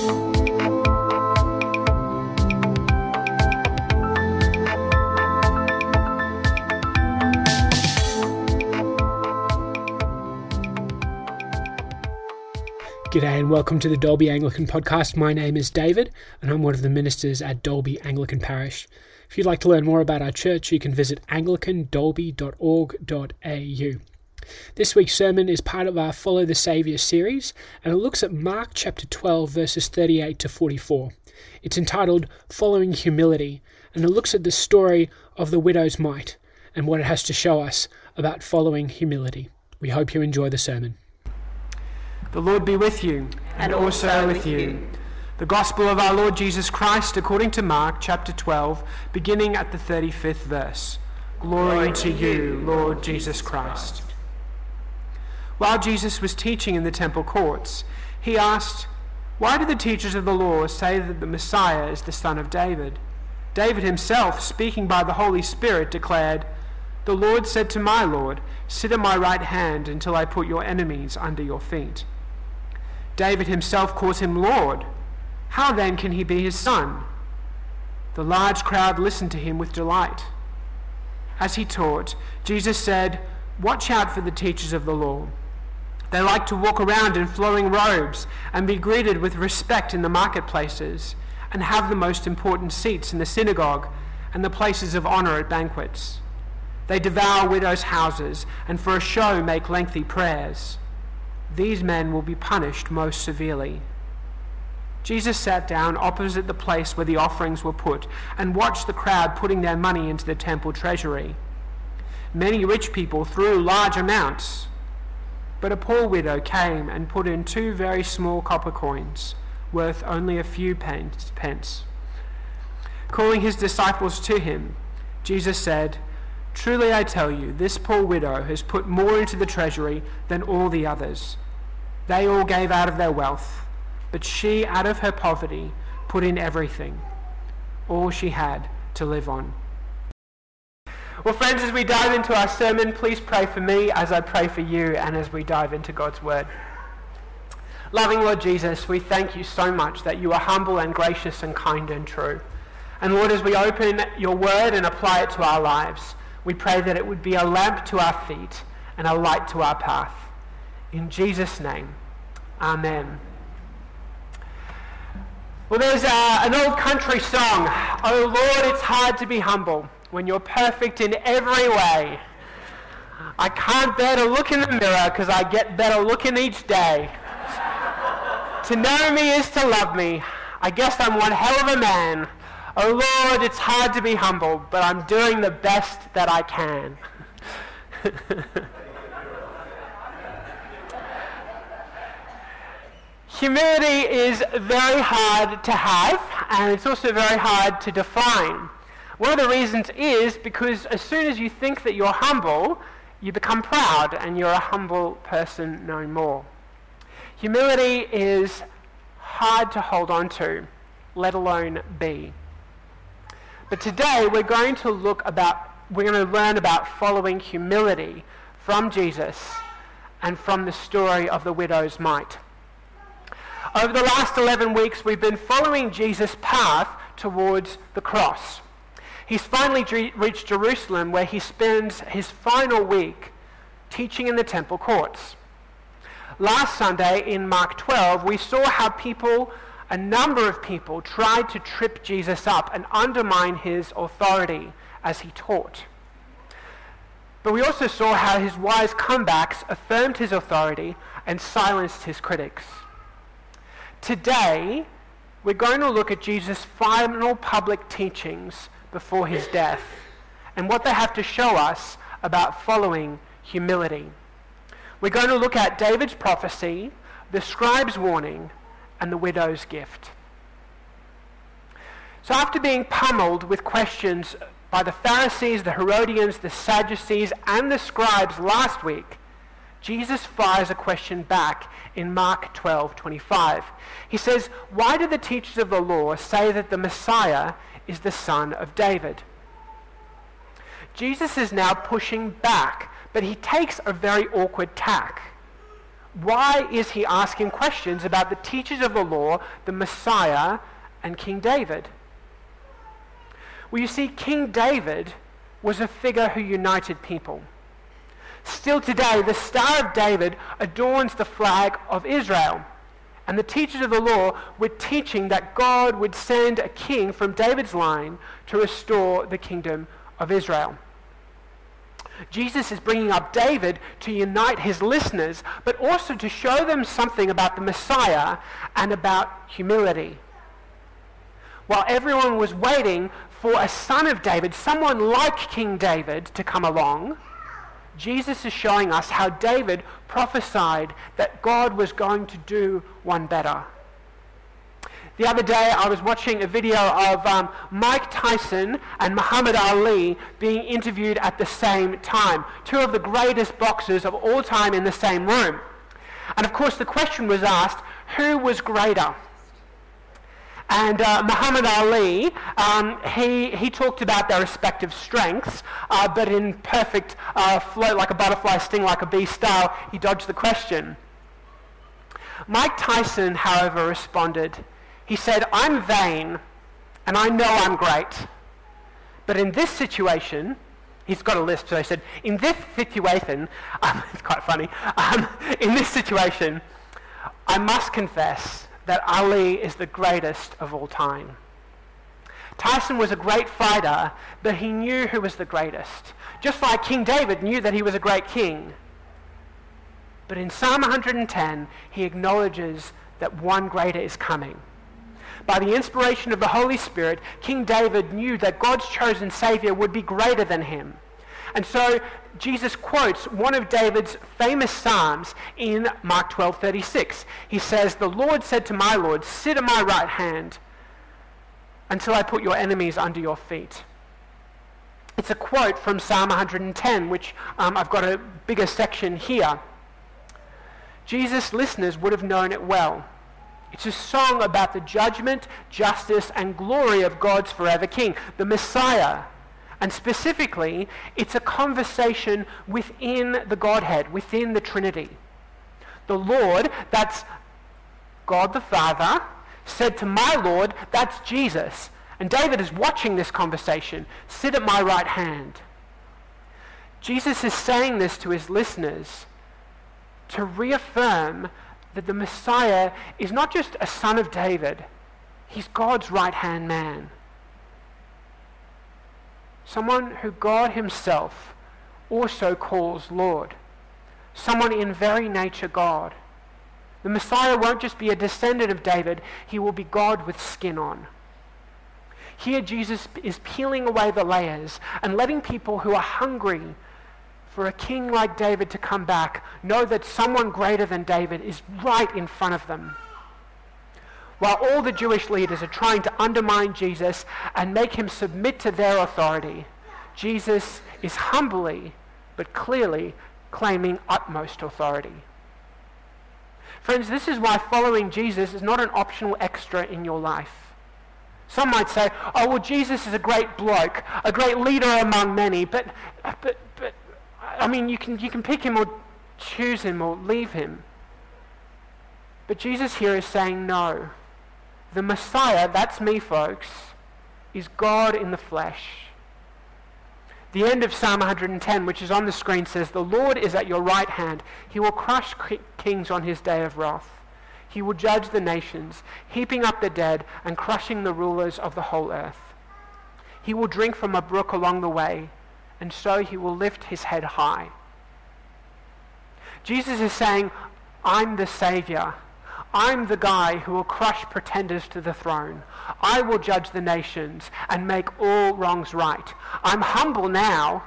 G'day and welcome to the Dalby Anglican Podcast. My name is David and I'm one of the ministers at Dalby Anglican Parish. If you'd like to learn more about our church, you can visit anglicandalby.org.au. This week's sermon is part of our Follow the Saviour series and it looks at Mark chapter 12, verses 38 to 44. It's entitled Following Humility and it looks at the story of the widow's mite and what it has to show us about following humility. We hope you enjoy the sermon. The Lord be with you, and, also with you. The Gospel of our Lord Jesus Christ according to Mark chapter 12, beginning at the 35th verse. Glory to you, Lord Jesus Christ. While Jesus was teaching in the temple courts, he asked, Why do the teachers of the law say that the Messiah is the son of David? David himself, speaking by the Holy Spirit, declared, The Lord said to my Lord, Sit at my right hand until I put your enemies under your feet. David himself calls him Lord. How then can he be his son? The large crowd listened to him with delight. As he taught, Jesus said, Watch out for the teachers of the law. They like to walk around in flowing robes and be greeted with respect in the marketplaces and have the most important seats in the synagogue and the places of honor at banquets. They devour widows' houses and for a show make lengthy prayers these men will be punished most severely. Jesus sat down opposite the place where the offerings were put and watched the crowd putting their money into the temple treasury. Many rich people threw large amounts, but a poor widow came and put in two very small copper coins, worth only a few pence. Calling his disciples to him, Jesus said, Truly I tell you, this poor widow has put more into the treasury than all the others. They all gave out of their wealth, but she, out of her poverty, put in everything, all she had to live on. Well, friends, as we dive into our sermon, please pray for me as I pray for you and as we dive into God's Word. Loving Lord Jesus, we thank you so much that you are humble and gracious and kind and true. And Lord, as we open your Word and apply it to our lives, we pray that it would be a lamp to our feet and a light to our path. In Jesus' name, amen. Well, there's uh, an old country song, Oh Lord, it's hard to be humble when you're perfect in every way. I can't bear to look in the mirror because I get better looking each day. to know me is to love me. I guess I'm one hell of a man. Oh Lord, it's hard to be humble, but I'm doing the best that I can. Humility is very hard to have, and it's also very hard to define. One of the reasons is because as soon as you think that you're humble, you become proud, and you're a humble person no more. Humility is hard to hold on to, let alone be. But today we're going to look about, we're going to learn about following humility from Jesus and from the story of the widow's mite. Over the last 11 weeks, we've been following Jesus' path towards the cross. He's finally reached Jerusalem where he spends his final week teaching in the temple courts. Last Sunday in Mark 12, we saw how people a number of people tried to trip Jesus up and undermine his authority as he taught. But we also saw how his wise comebacks affirmed his authority and silenced his critics. Today, we're going to look at Jesus' final public teachings before his death and what they have to show us about following humility. We're going to look at David's prophecy, the scribe's warning, and the widow's gift. So, after being pummeled with questions by the Pharisees, the Herodians, the Sadducees, and the scribes last week, Jesus fires a question back in Mark 12:25. He says, "Why do the teachers of the law say that the Messiah is the son of David?" Jesus is now pushing back, but he takes a very awkward tack. why is he asking questions about the teachers of the law, the Messiah, and King David? Well, you see, King David was a figure who united people. Still today, the Star of David adorns the flag of Israel. And the teachers of the law were teaching that God would send a king from David's line to restore the kingdom of Israel. Jesus is bringing up David to unite his listeners, but also to show them something about the Messiah and about humility. While everyone was waiting for a son of David, someone like King David, to come along, Jesus is showing us how David prophesied that God was going to do one better. The other day, I was watching a video of um, Mike Tyson and Muhammad Ali being interviewed at the same time, two of the greatest boxers of all time in the same room. And of course, the question was asked who was greater? And uh, Muhammad Ali, um, he, he talked about their respective strengths, uh, but in perfect uh, flow, like a butterfly sting, like a bee style, he dodged the question. Mike Tyson, however, responded, he said, I'm vain, and I know I'm great. But in this situation, he's got a list, so he said, in this situation, um, it's quite funny, um, in this situation, I must confess that Ali is the greatest of all time. Tyson was a great fighter, but he knew who was the greatest. Just like King David knew that he was a great king. But in Psalm 110, he acknowledges that one greater is coming. By the inspiration of the Holy Spirit, King David knew that God's chosen Savior would be greater than him. And so Jesus quotes one of David's famous psalms in Mark 12:36. He says, "The Lord said to my Lord, sit at my right hand until I put your enemies under your feet." It's a quote from Psalm 110, which um, I've got a bigger section here. Jesus' listeners would have known it well. It's a song about the judgment, justice, and glory of God's forever King, the Messiah, and specifically, it's a conversation within the Godhead, within the Trinity. The Lord, that's God the Father, said to my Lord, that's Jesus. And David is watching this conversation. Sit at my right hand. Jesus is saying this to his listeners to reaffirm that the Messiah is not just a son of David, he's God's right hand man someone who God himself also calls Lord, someone in very nature God. The Messiah won't just be a descendant of David, he will be God with skin on. Here, Jesus is peeling away the layers and letting people who are hungry for a king like David to come back know that someone greater than David is right in front of them while all the Jewish leaders are trying to undermine Jesus and make him submit to their authority, Jesus is humbly but clearly claiming utmost authority. Friends, this is why following Jesus is not an optional extra in your life. Some might say, oh, well, Jesus is a great bloke, a great leader among many, but, but, but I mean, you can, you can pick him or choose him or leave him. But Jesus here is saying, no. The Messiah, that's me, folks, is God in the flesh. The end of Psalm 110, which is on the screen, says, The Lord is at your right hand. He will crush kings on his day of wrath. He will judge the nations, heaping up the dead and crushing the rulers of the whole earth. He will drink from a brook along the way, and so he will lift his head high. Jesus is saying, I'm the Savior. I'm the guy who will crush pretenders to the throne. I will judge the nations and make all wrongs right. I'm humble now,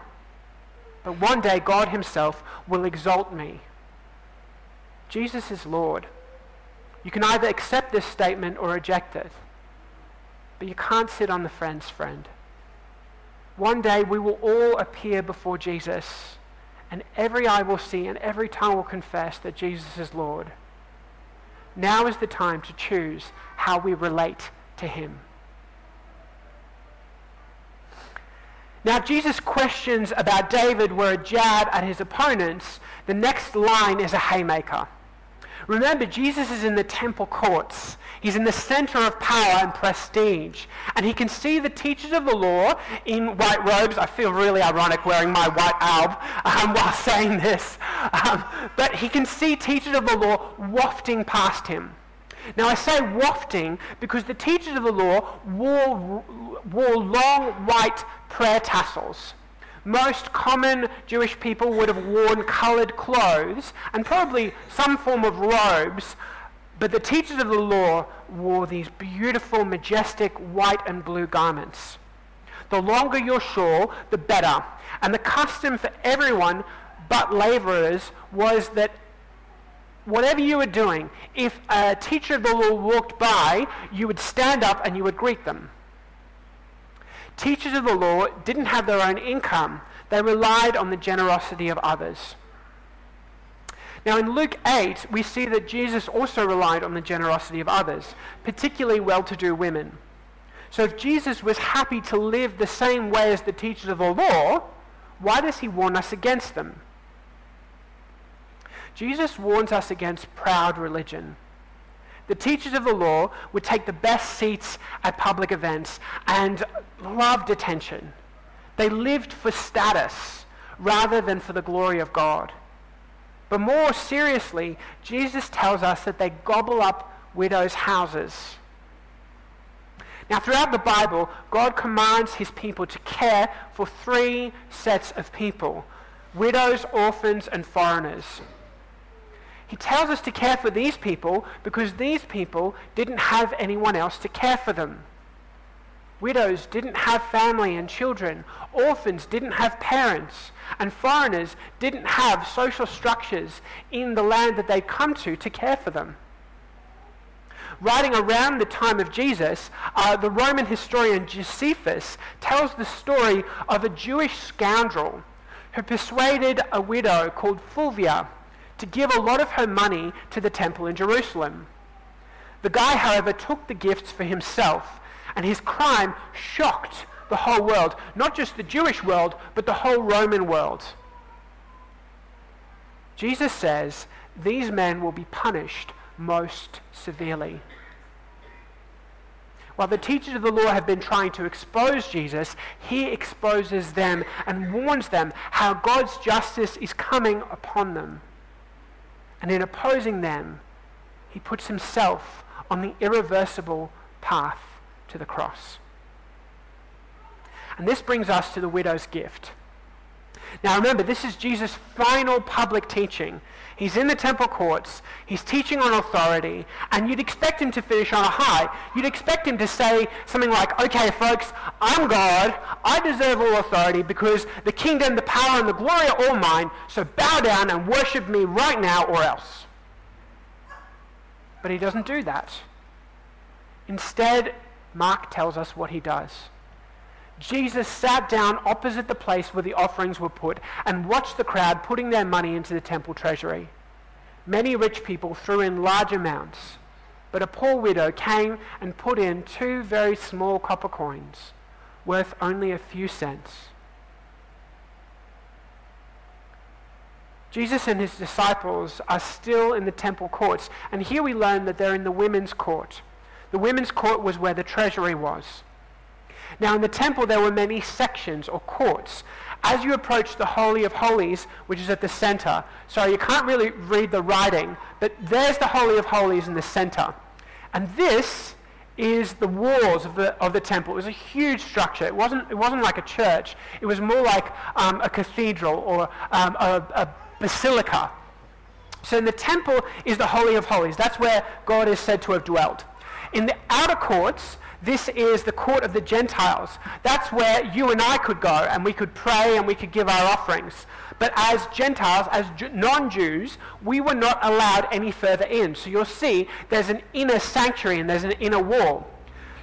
but one day God himself will exalt me. Jesus is Lord. You can either accept this statement or reject it, but you can't sit on the friend's friend. One day we will all appear before Jesus, and every eye will see and every tongue will confess that Jesus is Lord. Now is the time to choose how we relate to him. Now, Jesus' questions about David were a jab at his opponents, the next line is a haymaker. Remember, Jesus is in the temple courts. He's in the center of power and prestige. And he can see the teachers of the law in white robes. I feel really ironic wearing my white alb um, while saying this. Um, but he can see teachers of the law wafting past him. Now, I say wafting because the teachers of the law wore, wore long white prayer tassels. Most common Jewish people would have worn coloured clothes and probably some form of robes, but the teachers of the law wore these beautiful, majestic white and blue garments. The longer your shawl, the better. And the custom for everyone but labourers was that whatever you were doing, if a teacher of the law walked by, you would stand up and you would greet them. Teachers of the law didn't have their own income, they relied on the generosity of others. Now, in Luke 8, we see that Jesus also relied on the generosity of others, particularly well to do women. So, if Jesus was happy to live the same way as the teachers of the law, why does he warn us against them? Jesus warns us against proud religion. The teachers of the law would take the best seats at public events and loved attention. They lived for status rather than for the glory of God. But more seriously, Jesus tells us that they gobble up widows' houses. Now, throughout the Bible, God commands his people to care for three sets of people widows, orphans, and foreigners. He tells us to care for these people because these people didn't have anyone else to care for them. Widows didn't have family and children. Orphans didn't have parents. And foreigners didn't have social structures in the land that they'd come to to care for them. Writing around the time of Jesus, uh, the Roman historian Josephus tells the story of a Jewish scoundrel who persuaded a widow called Fulvia to give a lot of her money to the temple in Jerusalem. The guy, however, took the gifts for himself, and his crime shocked the whole world, not just the Jewish world, but the whole Roman world. Jesus says these men will be punished most severely. While the teachers of the law have been trying to expose Jesus, he exposes them and warns them how God's justice is coming upon them. And in opposing them, he puts himself on the irreversible path to the cross. And this brings us to the widow's gift. Now remember, this is Jesus' final public teaching. He's in the temple courts, he's teaching on authority, and you'd expect him to finish on a high. You'd expect him to say something like, okay, folks, I'm God, I deserve all authority because the kingdom, the power, and the glory are all mine, so bow down and worship me right now or else. But he doesn't do that. Instead, Mark tells us what he does. Jesus sat down opposite the place where the offerings were put and watched the crowd putting their money into the temple treasury. Many rich people threw in large amounts, but a poor widow came and put in two very small copper coins, worth only a few cents. Jesus and his disciples are still in the temple courts, and here we learn that they're in the women's court. The women's court was where the treasury was. Now, in the temple, there were many sections or courts. As you approach the Holy of Holies, which is at the center, sorry, you can't really read the writing, but there's the Holy of Holies in the center. And this is the walls of the, of the temple. It was a huge structure. It wasn't, it wasn't like a church. It was more like um, a cathedral or um, a, a basilica. So in the temple is the Holy of Holies. That's where God is said to have dwelt. In the outer courts, this is the court of the Gentiles. That's where you and I could go and we could pray and we could give our offerings. But as Gentiles, as non Jews, we were not allowed any further in. So you'll see there's an inner sanctuary and there's an inner wall.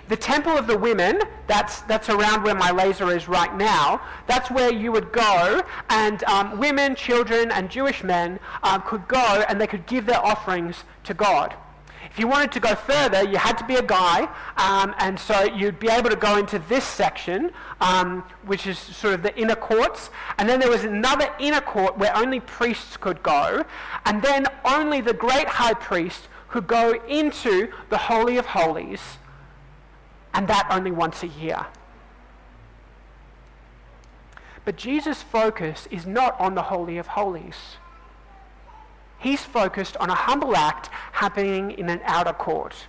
The temple of the women, that's, that's around where my laser is right now, that's where you would go, and um, women, children, and Jewish men um, could go and they could give their offerings to God. If you wanted to go further, you had to be a guy, um, and so you'd be able to go into this section, um, which is sort of the inner courts, and then there was another inner court where only priests could go, and then only the great high priest could go into the Holy of Holies, and that only once a year. But Jesus' focus is not on the Holy of Holies. He's focused on a humble act happening in an outer court.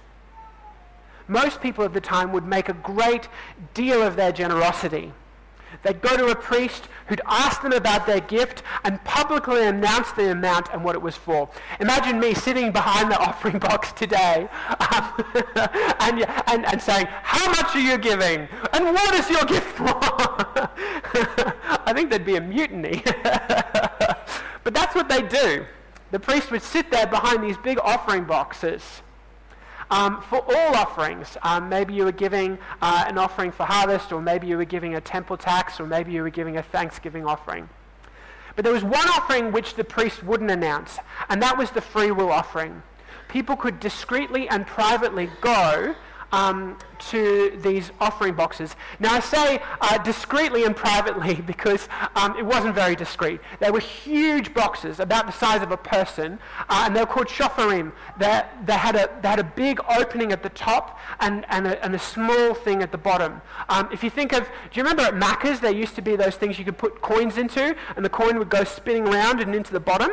Most people of the time would make a great deal of their generosity. They'd go to a priest who'd ask them about their gift and publicly announce the amount and what it was for. Imagine me sitting behind the offering box today um, and, and, and saying, How much are you giving? And what is your gift for? I think there'd be a mutiny. but that's what they do. The priest would sit there behind these big offering boxes. Um, for all offerings. Um, maybe you were giving uh, an offering for harvest, or maybe you were giving a temple tax, or maybe you were giving a thanksgiving offering. But there was one offering which the priest wouldn't announce, and that was the free will offering. People could discreetly and privately go um, to these offering boxes. Now, I say uh, discreetly and privately because um, it wasn't very discreet. They were huge boxes, about the size of a person, uh, and they were called shofarim. They, they, had a, they had a big opening at the top and, and, a, and a small thing at the bottom. Um, if you think of, do you remember at Macca's there used to be those things you could put coins into, and the coin would go spinning around and into the bottom?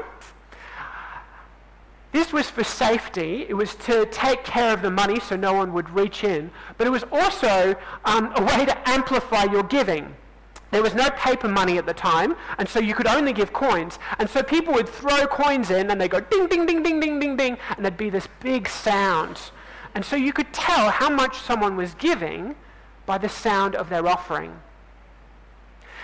This was for safety. It was to take care of the money so no one would reach in. But it was also um, a way to amplify your giving. There was no paper money at the time, and so you could only give coins. And so people would throw coins in, and they'd go ding, ding, ding, ding, ding, ding, ding, and there'd be this big sound. And so you could tell how much someone was giving by the sound of their offering.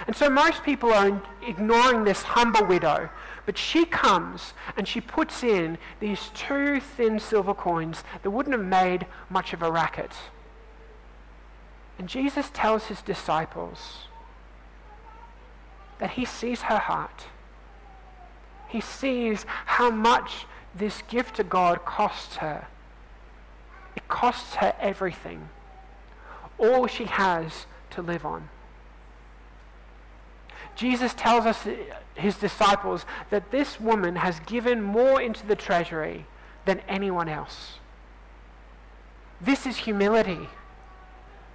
And so most people are ignoring this humble widow but she comes and she puts in these two thin silver coins that wouldn't have made much of a racket. And Jesus tells his disciples that he sees her heart. He sees how much this gift to God costs her. It costs her everything, all she has to live on. Jesus tells us, his disciples, that this woman has given more into the treasury than anyone else. This is humility,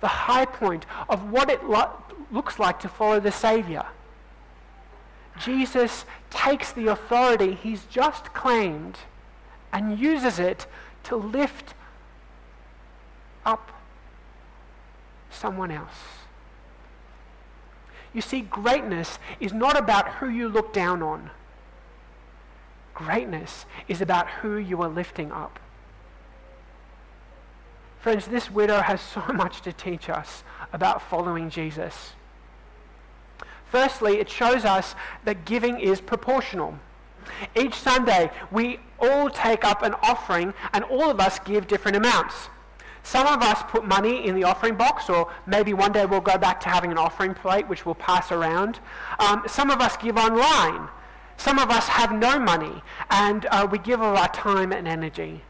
the high point of what it lo- looks like to follow the Savior. Jesus takes the authority he's just claimed and uses it to lift up someone else. You see, greatness is not about who you look down on. Greatness is about who you are lifting up. Friends, this widow has so much to teach us about following Jesus. Firstly, it shows us that giving is proportional. Each Sunday, we all take up an offering and all of us give different amounts. Some of us put money in the offering box, or maybe one day we'll go back to having an offering plate which we'll pass around. Um, some of us give online. Some of us have no money, and uh, we give of our time and energy.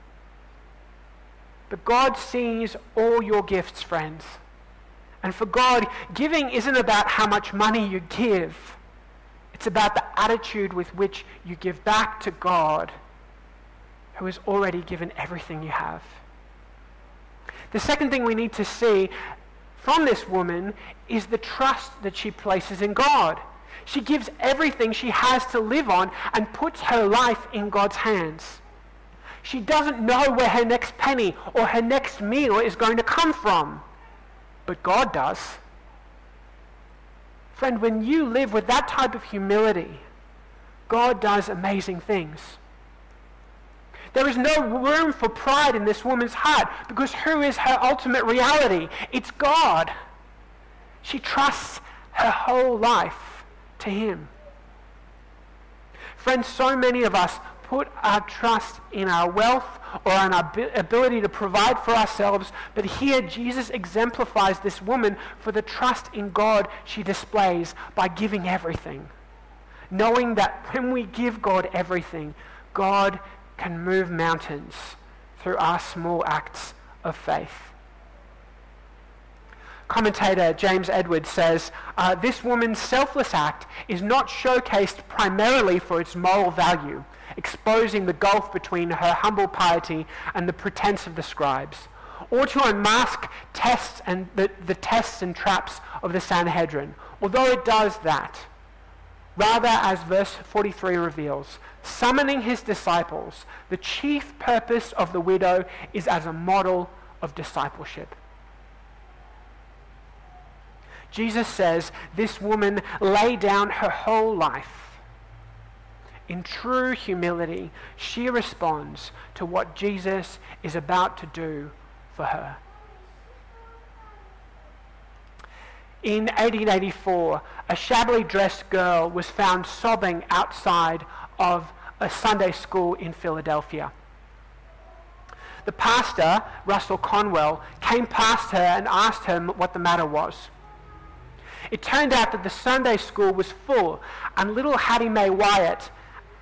But God sees all your gifts, friends. And for God, giving isn't about how much money you give. It's about the attitude with which you give back to God, who has already given everything you have. The second thing we need to see from this woman is the trust that she places in God. She gives everything she has to live on and puts her life in God's hands. She doesn't know where her next penny or her next meal is going to come from, but God does. Friend, when you live with that type of humility, God does amazing things. There is no room for pride in this woman's heart because who is her ultimate reality? It's God. She trusts her whole life to Him. Friends, so many of us put our trust in our wealth or in our ability to provide for ourselves, but here Jesus exemplifies this woman for the trust in God she displays by giving everything. Knowing that when we give God everything, God can move mountains through our small acts of faith. Commentator James Edwards says uh, this woman's selfless act is not showcased primarily for its moral value, exposing the gulf between her humble piety and the pretense of the scribes, or to unmask tests and the, the tests and traps of the Sanhedrin, although it does that. Rather, as verse 43 reveals, summoning his disciples, the chief purpose of the widow is as a model of discipleship. Jesus says this woman laid down her whole life. In true humility, she responds to what Jesus is about to do for her. In 1884, a shabbily dressed girl was found sobbing outside of a Sunday school in Philadelphia. The pastor, Russell Conwell, came past her and asked her what the matter was. It turned out that the Sunday school was full, and little Hattie May Wiatt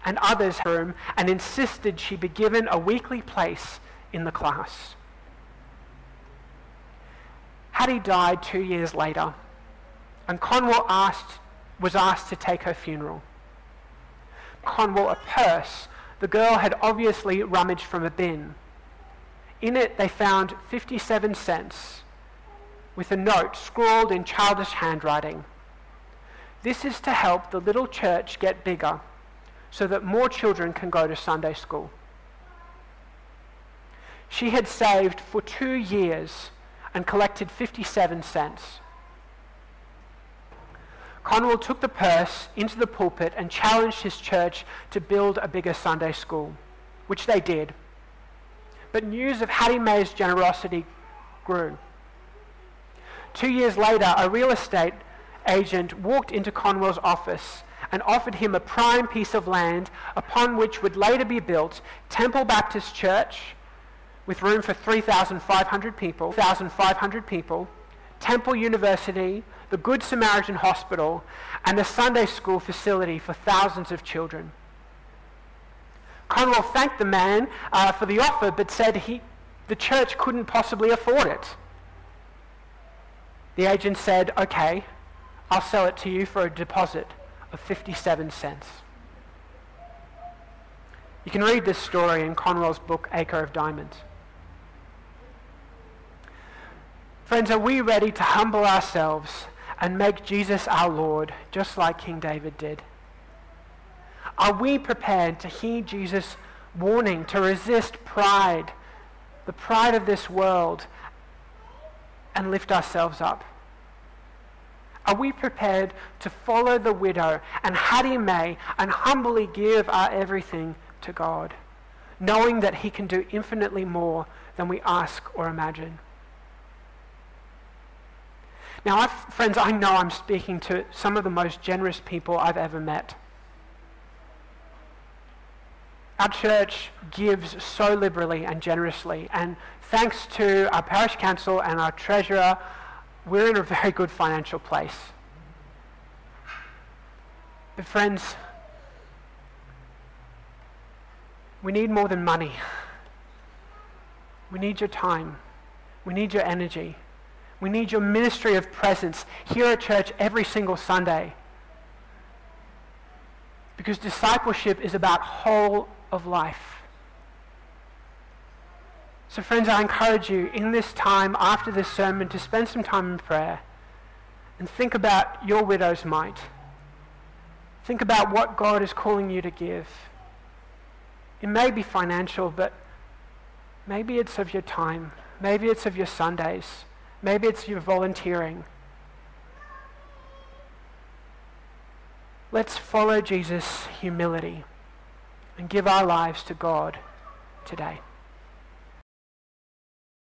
and others room and insisted she be given a weekly place in the class. Hattie died two years later, and Conwell asked, was asked to take her funeral. Conwell a purse the girl had obviously rummaged from a bin. In it they found 57 cents with a note scrawled in childish handwriting. This is to help the little church get bigger so that more children can go to Sunday school. She had saved for two years and collected 57 cents. Conwell took the purse into the pulpit and challenged his church to build a bigger Sunday school, which they did. But news of Hattie May's generosity grew. Two years later, a real estate agent walked into Conwell's office and offered him a prime piece of land upon which would later be built Temple Baptist Church with room for 3,500 people, 1,500 people, Temple University, the Good Samaritan Hospital, and the Sunday school facility for thousands of children. Conwell thanked the man uh, for the offer, but said he, the church couldn't possibly afford it. The agent said, okay, I'll sell it to you for a deposit of 57 cents. You can read this story in Conwell's book, Acre of Diamonds. Friends, are we ready to humble ourselves and make Jesus our Lord, just like King David did? Are we prepared to heed Jesus' warning to resist pride, the pride of this world, and lift ourselves up? Are we prepared to follow the widow and Hattie May and humbly give our everything to God, knowing that He can do infinitely more than we ask or imagine? Now, I've, friends, I know I'm speaking to some of the most generous people I've ever met. Our church gives so liberally and generously, and thanks to our parish council and our treasurer, we're in a very good financial place. But, friends, we need more than money. We need your time. We need your energy. We need your ministry of presence here at church every single Sunday. Because discipleship is about whole of life. So, friends, I encourage you in this time after this sermon to spend some time in prayer and think about your widow's mite. Think about what God is calling you to give. It may be financial, but maybe it's of your time. Maybe it's of your Sundays. Maybe it's your volunteering. Let's follow Jesus' humility and give our lives to God today.